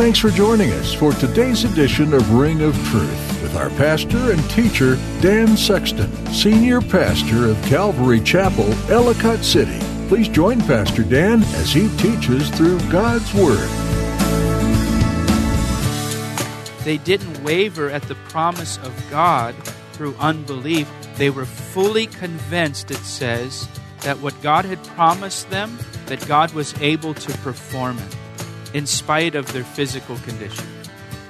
Thanks for joining us for today's edition of Ring of Truth with our pastor and teacher, Dan Sexton, Senior Pastor of Calvary Chapel, Ellicott City. Please join Pastor Dan as he teaches through God's Word. They didn't waver at the promise of God through unbelief. They were fully convinced, it says, that what God had promised them, that God was able to perform it, in spite of their physical condition,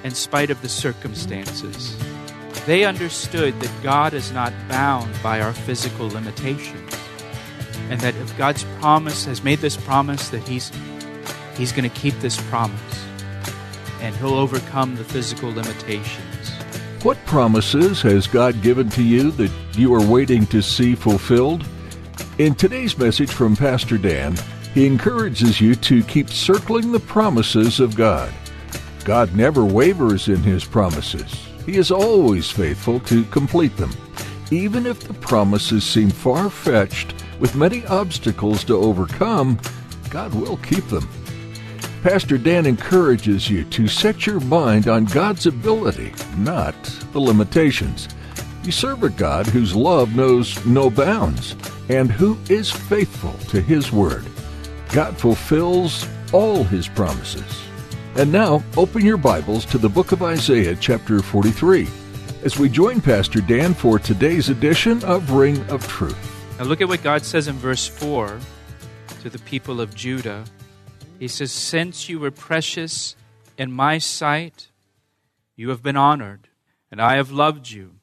in spite of the circumstances. They understood that God is not bound by our physical limitations. And that if God's promise has made this promise, that He's He's going to keep this promise. And He'll overcome the physical limitations. What promises has God given to you that you are waiting to see fulfilled? In today's message from Pastor Dan, he encourages you to keep circling the promises of God. God never wavers in his promises. He is always faithful to complete them. Even if the promises seem far fetched, with many obstacles to overcome, God will keep them. Pastor Dan encourages you to set your mind on God's ability, not the limitations. You serve a God whose love knows no bounds and who is faithful to His word. God fulfills all His promises. And now, open your Bibles to the book of Isaiah, chapter 43, as we join Pastor Dan for today's edition of Ring of Truth. Now look at what God says in verse 4 to the people of Judah. He says, Since you were precious in my sight, you have been honored, and I have loved you.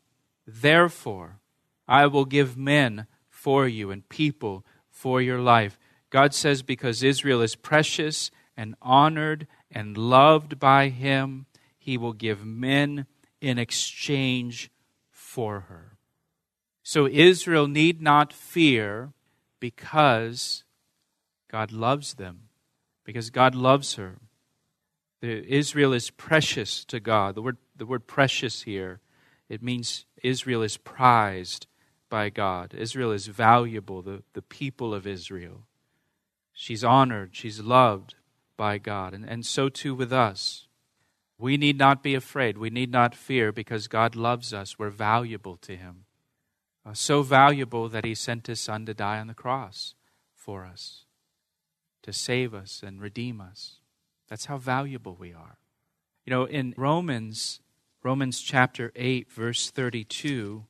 Therefore, I will give men for you and people for your life. God says, Because Israel is precious and honored and loved by him, he will give men in exchange for her. So Israel need not fear because God loves them, because God loves her. Israel is precious to God. The word, the word precious here, it means Israel is prized by God. Israel is valuable, the, the people of Israel. She's honored, she's loved by God. And, and so too with us. We need not be afraid. We need not fear because God loves us. We're valuable to Him. Uh, so valuable that He sent His Son to die on the cross for us, to save us and redeem us. That's how valuable we are. You know, in Romans, Romans chapter 8, verse 32,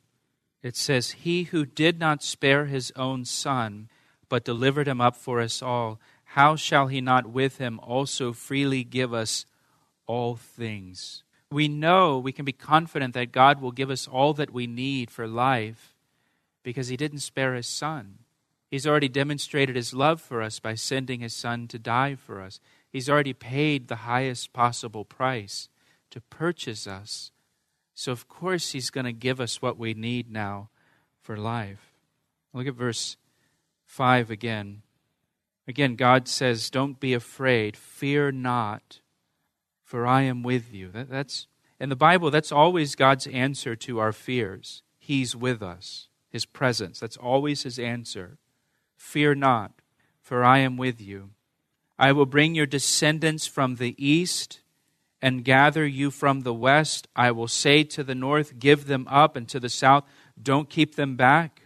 it says, He who did not spare his own son, but delivered him up for us all, how shall he not with him also freely give us all things? We know, we can be confident that God will give us all that we need for life because he didn't spare his son. He's already demonstrated his love for us by sending his son to die for us. He's already paid the highest possible price to purchase us. So, of course, he's going to give us what we need now for life. Look at verse 5 again. Again, God says, Don't be afraid, fear not, for I am with you. That, that's in the Bible, that's always God's answer to our fears. He's with us, His presence. That's always His answer. Fear not, for I am with you. I will bring your descendants from the east and gather you from the west. I will say to the north, Give them up, and to the south, Don't keep them back.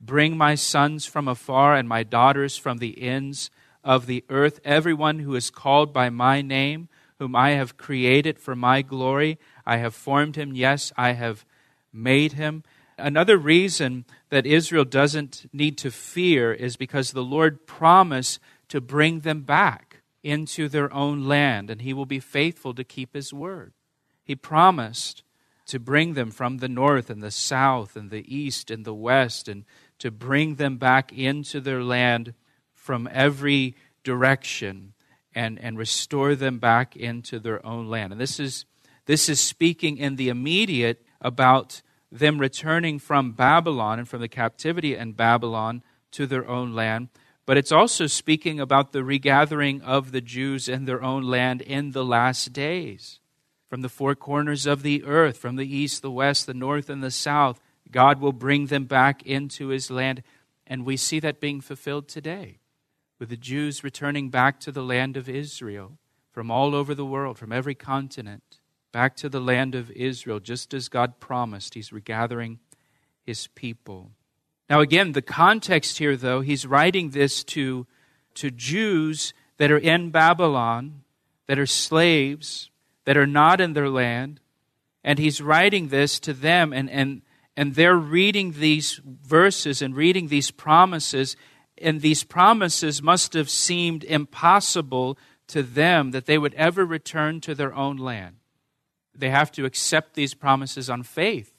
Bring my sons from afar and my daughters from the ends of the earth, everyone who is called by my name, whom I have created for my glory. I have formed him. Yes, I have made him. Another reason that Israel doesn't need to fear is because the Lord promised to bring them back. into their own land, and he will be faithful to keep his word. He promised to bring them from the north and the south and the east and the west, and to bring them back into their land from every direction and, and restore them back into their own land. And this is, this is speaking in the immediate about them returning from Babylon and from the captivity in Babylon to their own land. But it's also speaking about the regathering of the Jews in their own land in the last days. From the four corners of the earth, from the east, the west, the north, and the south, God will bring them back into his land. And we see that being fulfilled today, with the Jews returning back to the land of Israel from all over the world, from every continent, back to the land of Israel, just as God promised. He's regathering his people. Now, again, the context here, though, he's writing this to, to Jews that are in Babylon, that are slaves, that are not in their land. And he's writing this to them, and, and, and they're reading these verses and reading these promises, and these promises must have seemed impossible to them that they would ever return to their own land. They have to accept these promises on faith,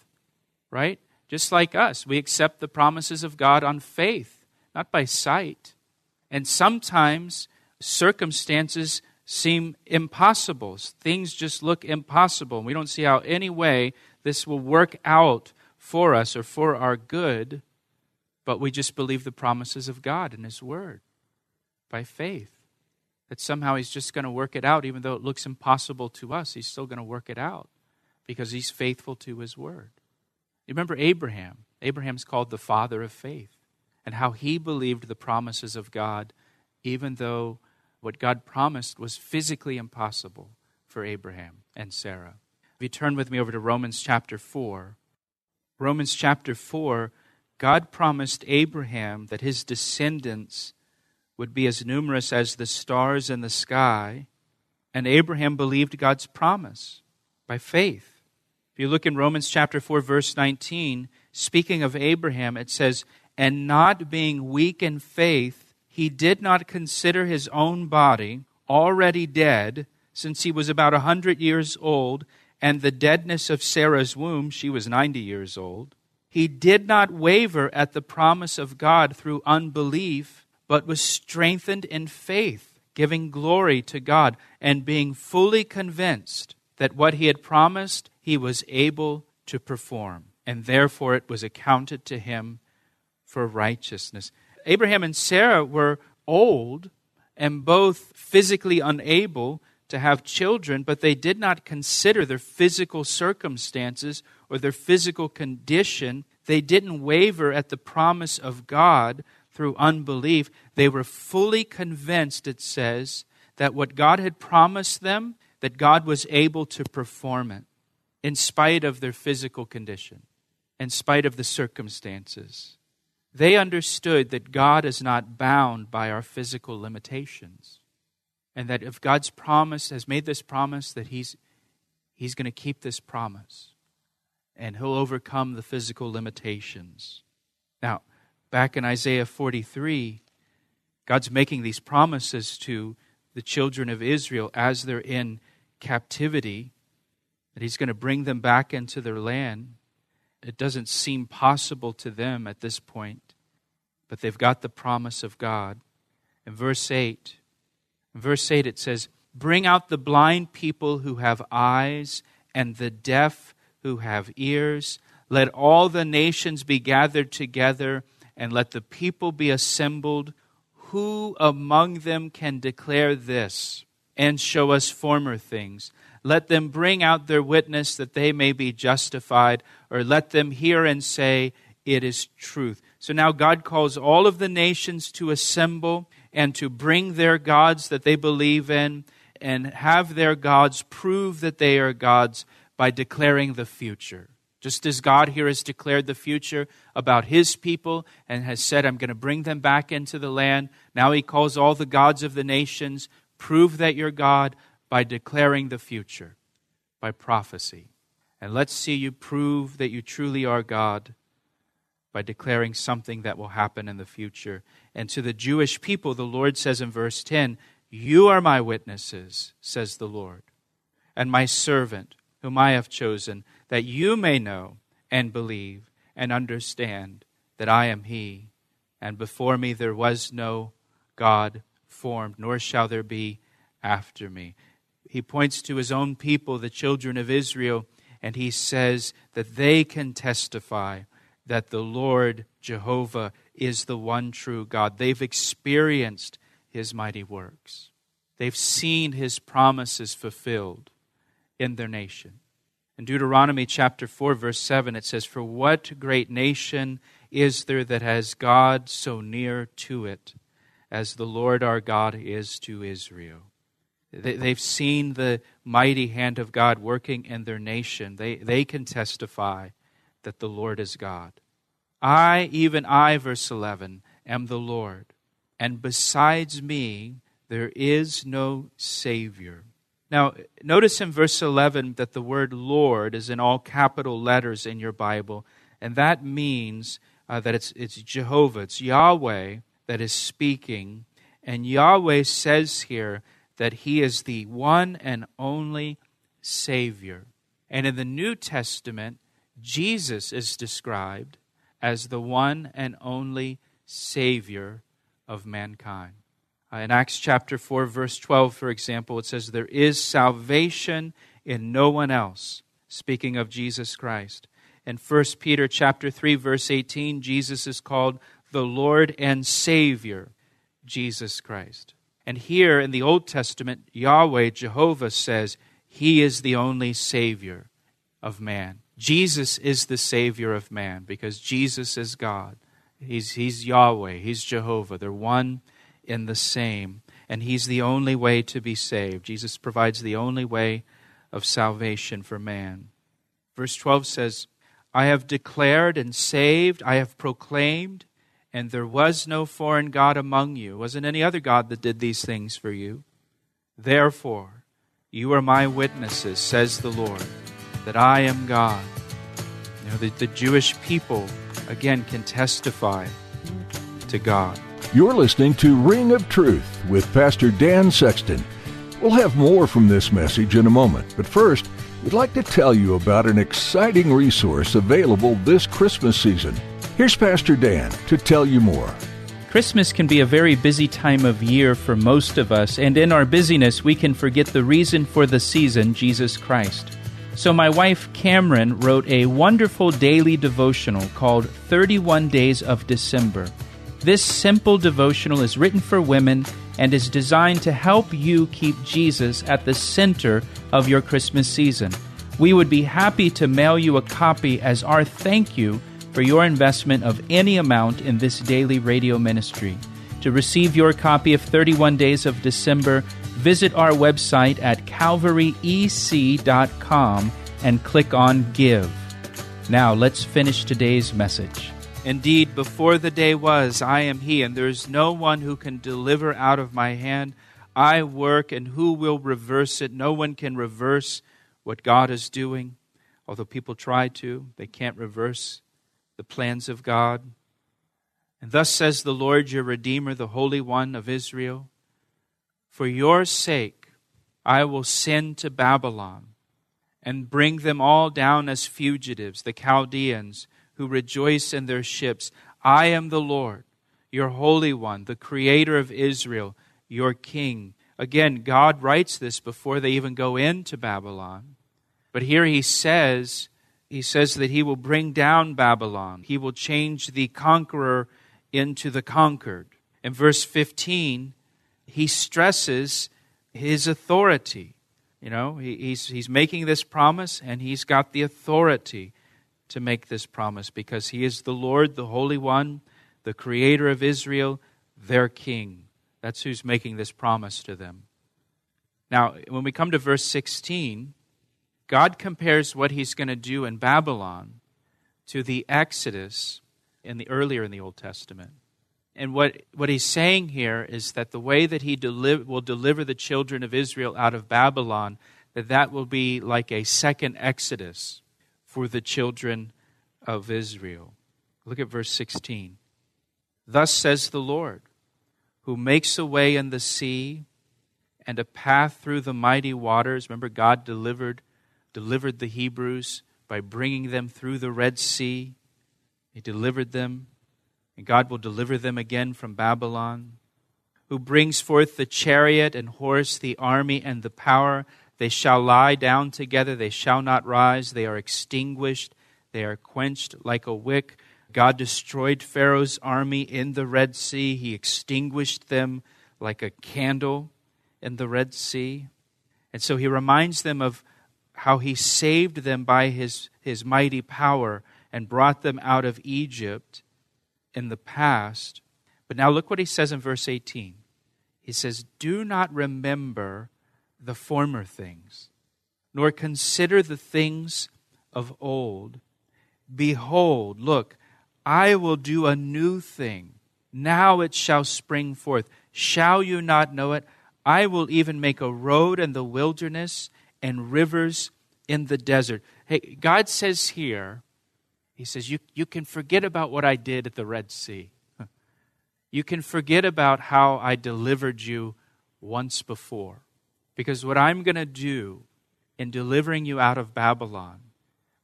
right? just like us. We accept the promises of God on faith, not by sight. And sometimes circumstances seem impossible. Things just look impossible. We don't see how any way this will work out for us or for our good, but we just believe the promises of God and His Word by faith. That somehow He's just going to work it out, even though it looks impossible to us, He's still going to work it out because He's faithful to His Word. You remember Abraham? Abraham's called the father of faith, and how he believed the promises of God, even though what God promised was physically impossible for Abraham and Sarah. If you turn with me over to Romans chapter 4, Romans chapter 4, God promised Abraham that his descendants would be as numerous as the stars in the sky, and Abraham believed God's promise by faith. If you look in Romans chapter 4, verse 19, speaking of Abraham, it says, And not being weak in faith, he did not consider his own body already dead, since he was about a hundred years old, and the deadness of Sarah's womb, she was ninety years old. He did not waver at the promise of God through unbelief, but was strengthened in faith, giving glory to God, and being fully convinced that what he had promised he was able to perform, and therefore it was accounted to him for righteousness. Abraham and Sarah were old and both physically unable to have children, but they did not consider their physical circumstances or their physical condition. They didn't waver at the promise of God through unbelief. They were fully convinced, it says, that what God had promised them, that God was able to perform it in spite of their physical condition, in spite of the circumstances. They understood that God is not bound by our physical limitations. And that if God's promise has made this promise, that He's, he's going to keep this promise. And He'll overcome the physical limitations. Now, back in Isaiah 43, God's making these promises to the children of Israel as they're in captivity that He's going to bring them back into their land. It doesn't seem possible to them at this point, but they've got the promise of God. In verse 8, in verse 8 it says, Bring out the blind people who have eyes, and the deaf who have ears. Let all the nations be gathered together, and let the people be assembled. Who among them can declare this and show us former things? Let them bring out their witness that they may be justified, or let them hear and say, It is truth. So now God calls all of the nations to assemble and to bring their gods that they believe in and have their gods prove that they are gods by declaring the future. Just as God here has declared the future about his people and has said, I'm going to bring them back into the land, now he calls all the gods of the nations, prove that you're God, by declaring the future, by prophecy. And let's see you prove that you truly are God by declaring something that will happen in the future. And to the Jewish people, the Lord says in verse 10 You are my witnesses, says the Lord, and my servant, whom I have chosen, that you may know and believe and understand that I am He, and before me there was no God formed, nor shall there be after me. He points to his own people, the children of Israel, and he says that they can testify that the Lord Jehovah is the one true God. They've experienced his mighty works, they've seen his promises fulfilled in their nation. In Deuteronomy chapter 4, verse 7, it says, For what great nation is there that has God so near to it as the Lord our God is to Israel? They've seen the mighty hand of God working in their nation. They, they can testify that the Lord is God. I, even I, verse 11, am the Lord, and besides me there is no Savior. Now, notice in verse 11 that the word Lord is in all capital letters in your Bible, and that means uh, that it's, it's Jehovah, it's Yahweh that is speaking. And Yahweh says here that He is the one and only Savior. And in the New Testament, Jesus is described as the one and only Savior of mankind. Uh, in Acts chapter 4, verse 12, for example, it says, There is salvation in no one else, speaking of Jesus Christ. In 1 Peter chapter 3, verse 18, Jesus is called the Lord and Savior, Jesus Christ. And here in the Old Testament, Yahweh, Jehovah, says, He is the only Savior of man. Jesus is the Savior of man because Jesus is God. He's, he's Yahweh, He's Jehovah. They're one in the same. And He's the only way to be saved. Jesus provides the only way of salvation for man. Verse 12 says, I have declared and saved, I have proclaimed, and there was no foreign God among you. Wasn't any other God that did these things for you. Therefore, you are my witnesses, says the Lord, that I am God. You know, the, the Jewish people, again, can testify to God. You're listening to Ring of Truth with Pastor Dan Sexton. We'll have more from this message in a moment, but first, we'd like to tell you about an exciting resource available this Christmas season. Here's Pastor Dan to tell you more. Christmas can be a very busy time of year for most of us, and in our busyness, we can forget the reason for the season, Jesus Christ. So, my wife Cameron wrote a wonderful daily devotional called 31 Days of December. This simple devotional is written for women and is designed to help you keep Jesus at the center of your Christmas season. We would be happy to mail you a copy as our thank you for your investment of any amount in this daily radio ministry. To receive your copy of 31 Days of December, visit our website at calvaryec.com and click on Give. Now, let's finish today's message. Indeed, before the day was, I am He, and there is no one who can deliver out of my hand. I work, and who will reverse it? No one can reverse what God is doing. Although people try to, they can't reverse the plans of God. And thus says the Lord your Redeemer, the Holy One of Israel For your sake I will send to Babylon and bring them all down as fugitives, the Chaldeans who rejoice in their ships. I am the Lord, your Holy One, the Creator of Israel, your King. Again, God writes this before they even go into Babylon. But here he says, he says that he will bring down Babylon. He will change the conqueror into the conquered. In verse 15, he stresses his authority. You know, he, he's, he's making this promise, and he's got the authority to make this promise because he is the Lord, the Holy One, the Creator of Israel, their King. That's who's making this promise to them. Now, when we come to verse 16, God compares what he's going to do in Babylon to the Exodus in the earlier in the Old Testament. And what, what he's saying here is that the way that he deli- will deliver the children of Israel out of Babylon, that that will be like a second Exodus for the children of Israel. Look at verse 16. Thus says the Lord, who makes a way in the sea and a path through the mighty waters. Remember, God delivered, delivered the Hebrews by bringing them through the Red Sea. He delivered them, and God will deliver them again from Babylon. Who brings forth the chariot and horse, the army and the power. They shall lie down together, they shall not rise. They are extinguished, they are quenched like a wick. God destroyed Pharaoh's army in the Red Sea. He extinguished them like a candle in the Red Sea. And so he reminds them of how he saved them by his, his mighty power and brought them out of Egypt in the past. But now look what he says in verse 18. He says, Do not remember the former things, nor consider the things of old. Behold, look, I will do a new thing. Now it shall spring forth. Shall you not know it? I will even make a road in the wilderness and rivers in the desert. Hey, God says here, He says, you, you can forget about what I did at the Red Sea. You can forget about how I delivered you once before. Because what I'm going to do in delivering you out of Babylon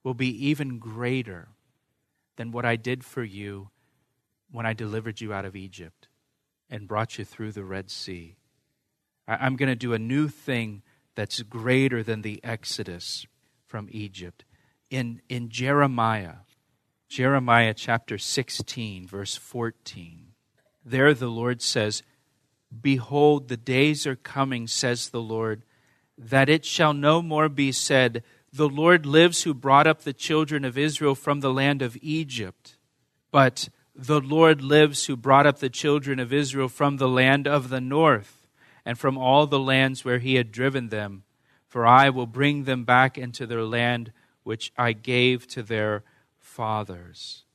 will be even greater than what I did for you when I delivered you out of Egypt and brought you through the Red Sea. I'm going to do a new thing that's greater than the Exodus from Egypt. In, in Jeremiah, Jeremiah chapter 16, verse 14, there the Lord says, Behold, the days are coming, says the Lord, that it shall no more be said, The Lord lives who brought up the children of Israel from the land of Egypt. But the Lord lives who brought up the children of Israel from the land of the north and from all the lands where he had driven them. For I will bring them back into their land which I gave to their fathers.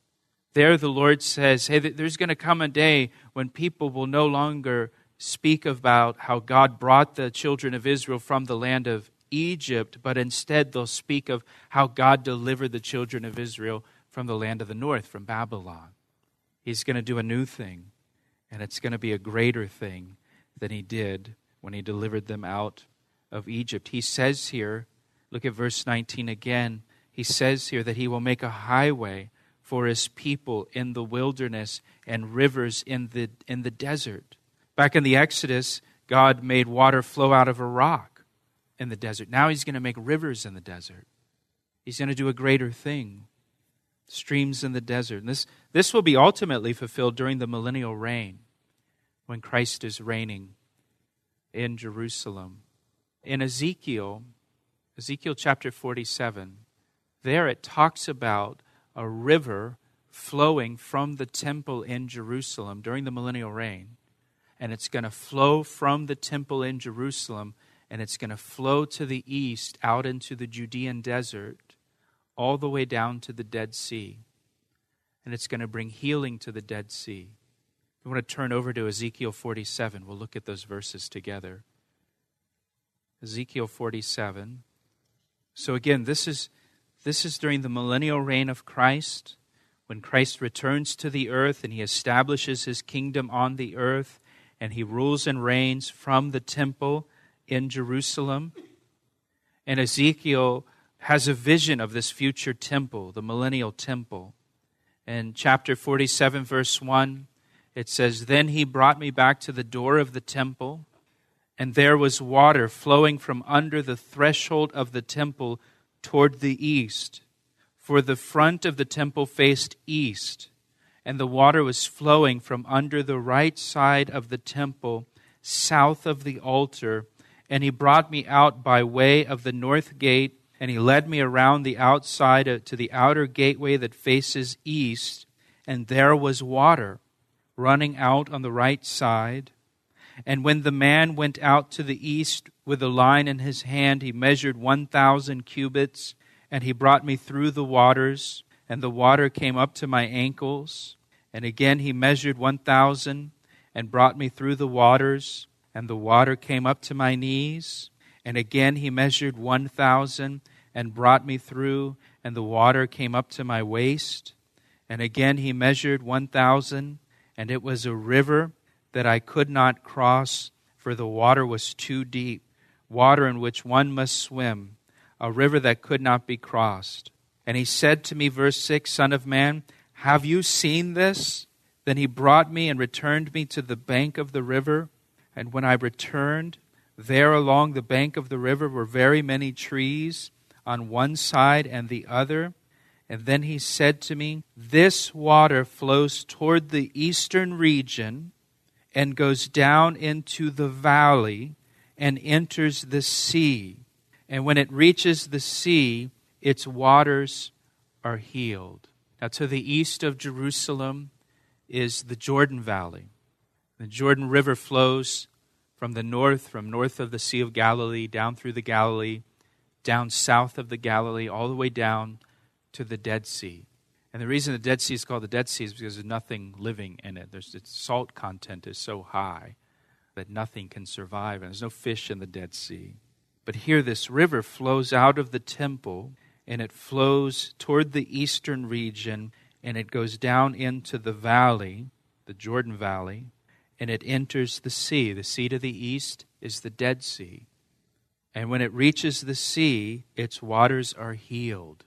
There, the Lord says, Hey, there's going to come a day when people will no longer speak about how God brought the children of Israel from the land of Egypt, but instead they'll speak of how God delivered the children of Israel from the land of the north, from Babylon. He's going to do a new thing, and it's going to be a greater thing than he did when he delivered them out of Egypt. He says here, look at verse 19 again. He says here that he will make a highway for his people in the wilderness and rivers in the, in the desert. Back in the Exodus, God made water flow out of a rock in the desert. Now he's going to make rivers in the desert. He's going to do a greater thing streams in the desert. And this, this will be ultimately fulfilled during the millennial reign when Christ is reigning in Jerusalem. In Ezekiel, Ezekiel chapter 47, there it talks about a river flowing from the temple in Jerusalem during the millennial reign. And it's going to flow from the temple in Jerusalem and it's going to flow to the east out into the Judean desert all the way down to the Dead Sea. And it's going to bring healing to the Dead Sea. We want to turn over to Ezekiel 47. We'll look at those verses together. Ezekiel 47. So again, this is this is during the millennial reign of Christ, when Christ returns to the earth and he establishes his kingdom on the earth and he rules and reigns from the temple in Jerusalem. And Ezekiel has a vision of this future temple, the millennial temple. In chapter 47, verse 1, it says, Then he brought me back to the door of the temple, and there was water flowing from under the threshold of the temple toward the east. For the front of the temple faced east, and the water was flowing from under the right side of the temple, south of the altar. And he brought me out by way of the north gate and he led me around the outside to the outer gateway that faces east, and there was water running out on the right side. And when the man went out to the east with a line in his hand, he measured 1,000 cubits, and he brought me through the waters, and the water came up to my ankles. And again he measured 1,000 and brought me through the waters, and the water came up to my knees. And again he measured 1,000 and brought me through, and the water came up to my waist. And again he measured 1,000, and it was a river that I could not cross for the water was too deep, water in which one must swim, a river that could not be crossed. And he said to me, verse 6, Son of man, have you seen this? Then he brought me and returned me to the bank of the river. And when I returned, there along the bank of the river were very many trees on one side and the other. And then he said to me, This water flows toward the eastern region and goes down into the valley and enters the sea. And when it reaches the sea, its waters are healed. Now, to the east of Jerusalem is the Jordan Valley. The Jordan River flows from the north, from north of the Sea of Galilee, down through the Galilee, down south of the Galilee, all the way down to the Dead Sea. And the reason the Dead Sea is called the Dead Sea is because there's nothing living in it. There's, its salt content is so high that nothing can survive, and there's no fish in the Dead Sea. But here, this river flows out of the temple, and it flows toward the eastern region, and it goes down into the valley, the Jordan Valley, and it enters the sea. The sea to the east is the Dead Sea. And when it reaches the sea, its waters are healed.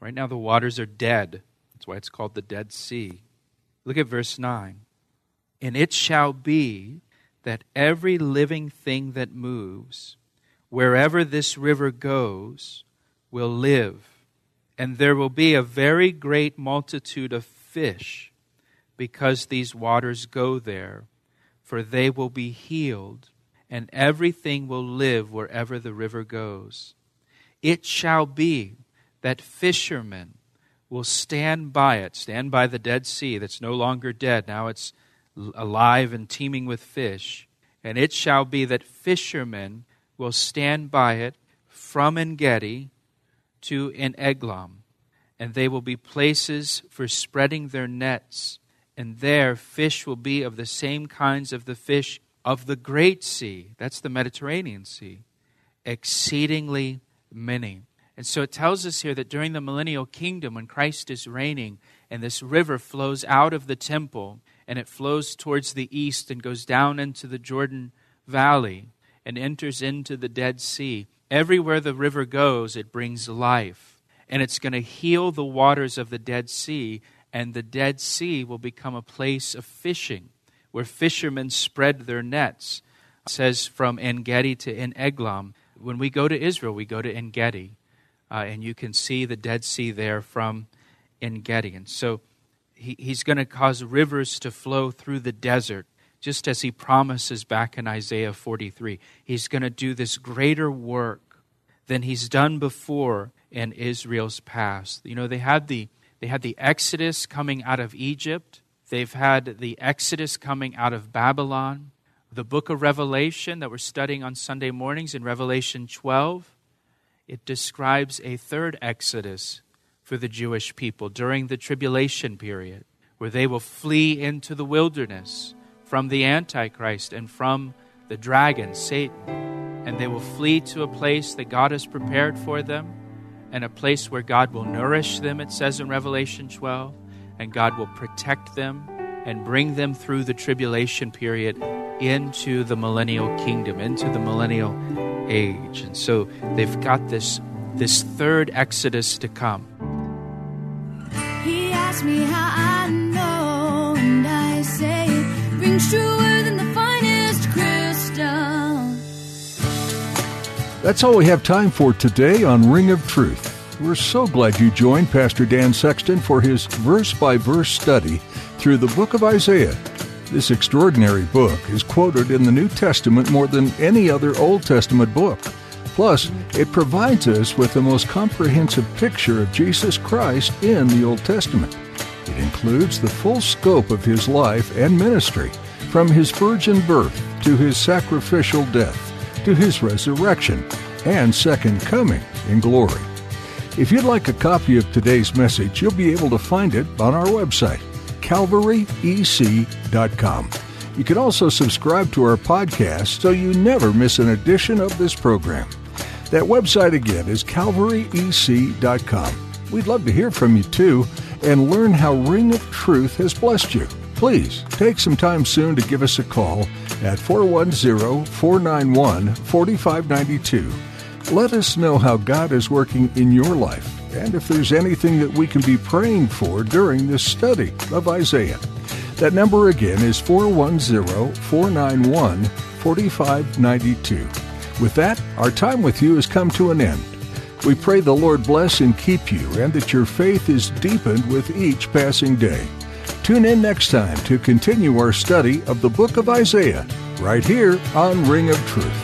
Right now, the waters are dead. That's why it's called the Dead Sea. Look at verse 9. And it shall be that every living thing that moves, wherever this river goes, will live. And there will be a very great multitude of fish because these waters go there, for they will be healed, and everything will live wherever the river goes. It shall be that fishermen will stand by it, stand by the Dead Sea that's no longer dead, now it's alive and teeming with fish. And it shall be that fishermen will stand by it from Engedi to En Eglam, and they will be places for spreading their nets and there fish will be of the same kinds of the fish of the great sea. That's the Mediterranean Sea. Exceedingly many. And so it tells us here that during the millennial kingdom, when Christ is reigning, and this river flows out of the temple, and it flows towards the east and goes down into the Jordan Valley and enters into the Dead Sea. Everywhere the river goes, it brings life. And it's going to heal the waters of the Dead Sea and the Dead Sea will become a place of fishing where fishermen spread their nets. It says from En Gedi to En Eglam. When we go to Israel, we go to En Gedi, uh, and you can see the Dead Sea there from En Gedi. And so he, he's going to cause rivers to flow through the desert, just as he promises back in Isaiah 43. He's going to do this greater work than he's done before in Israel's past. You know, they had the they had the Exodus coming out of Egypt. They've had the Exodus coming out of Babylon. The book of Revelation that we're studying on Sunday mornings in Revelation 12, it describes a third Exodus for the Jewish people during the tribulation period, where they will flee into the wilderness from the Antichrist and from the dragon, Satan. And they will flee to a place that God has prepared for them and a place where God will nourish them, it says in Revelation 12, and God will protect them and bring them through the tribulation period into the millennial kingdom, into the millennial age. And so they've got this, this third Exodus to come. He asked me how I That's all we have time for today on Ring of Truth. We're so glad you joined Pastor Dan Sexton for his verse by verse study through the book of Isaiah. This extraordinary book is quoted in the New Testament more than any other Old Testament book. Plus, it provides us with the most comprehensive picture of Jesus Christ in the Old Testament. It includes the full scope of his life and ministry, from his virgin birth to his sacrificial death to his resurrection and second coming in glory. If you'd like a copy of today's message, you'll be able to find it on our website, calvaryec.com. You can also subscribe to our podcast so you never miss an edition of this program. That website again is calvaryec.com. We'd love to hear from you too and learn how Ring of Truth has blessed you. Please take some time soon to give us a call at 410 491 4592. Let us know how God is working in your life and if there's anything that we can be praying for during this study of Isaiah. That number again is 410 491 4592. With that, our time with you has come to an end. We pray the Lord bless and keep you and that your faith is deepened with each passing day. Tune in next time to continue our study of the book of Isaiah right here on Ring of Truth.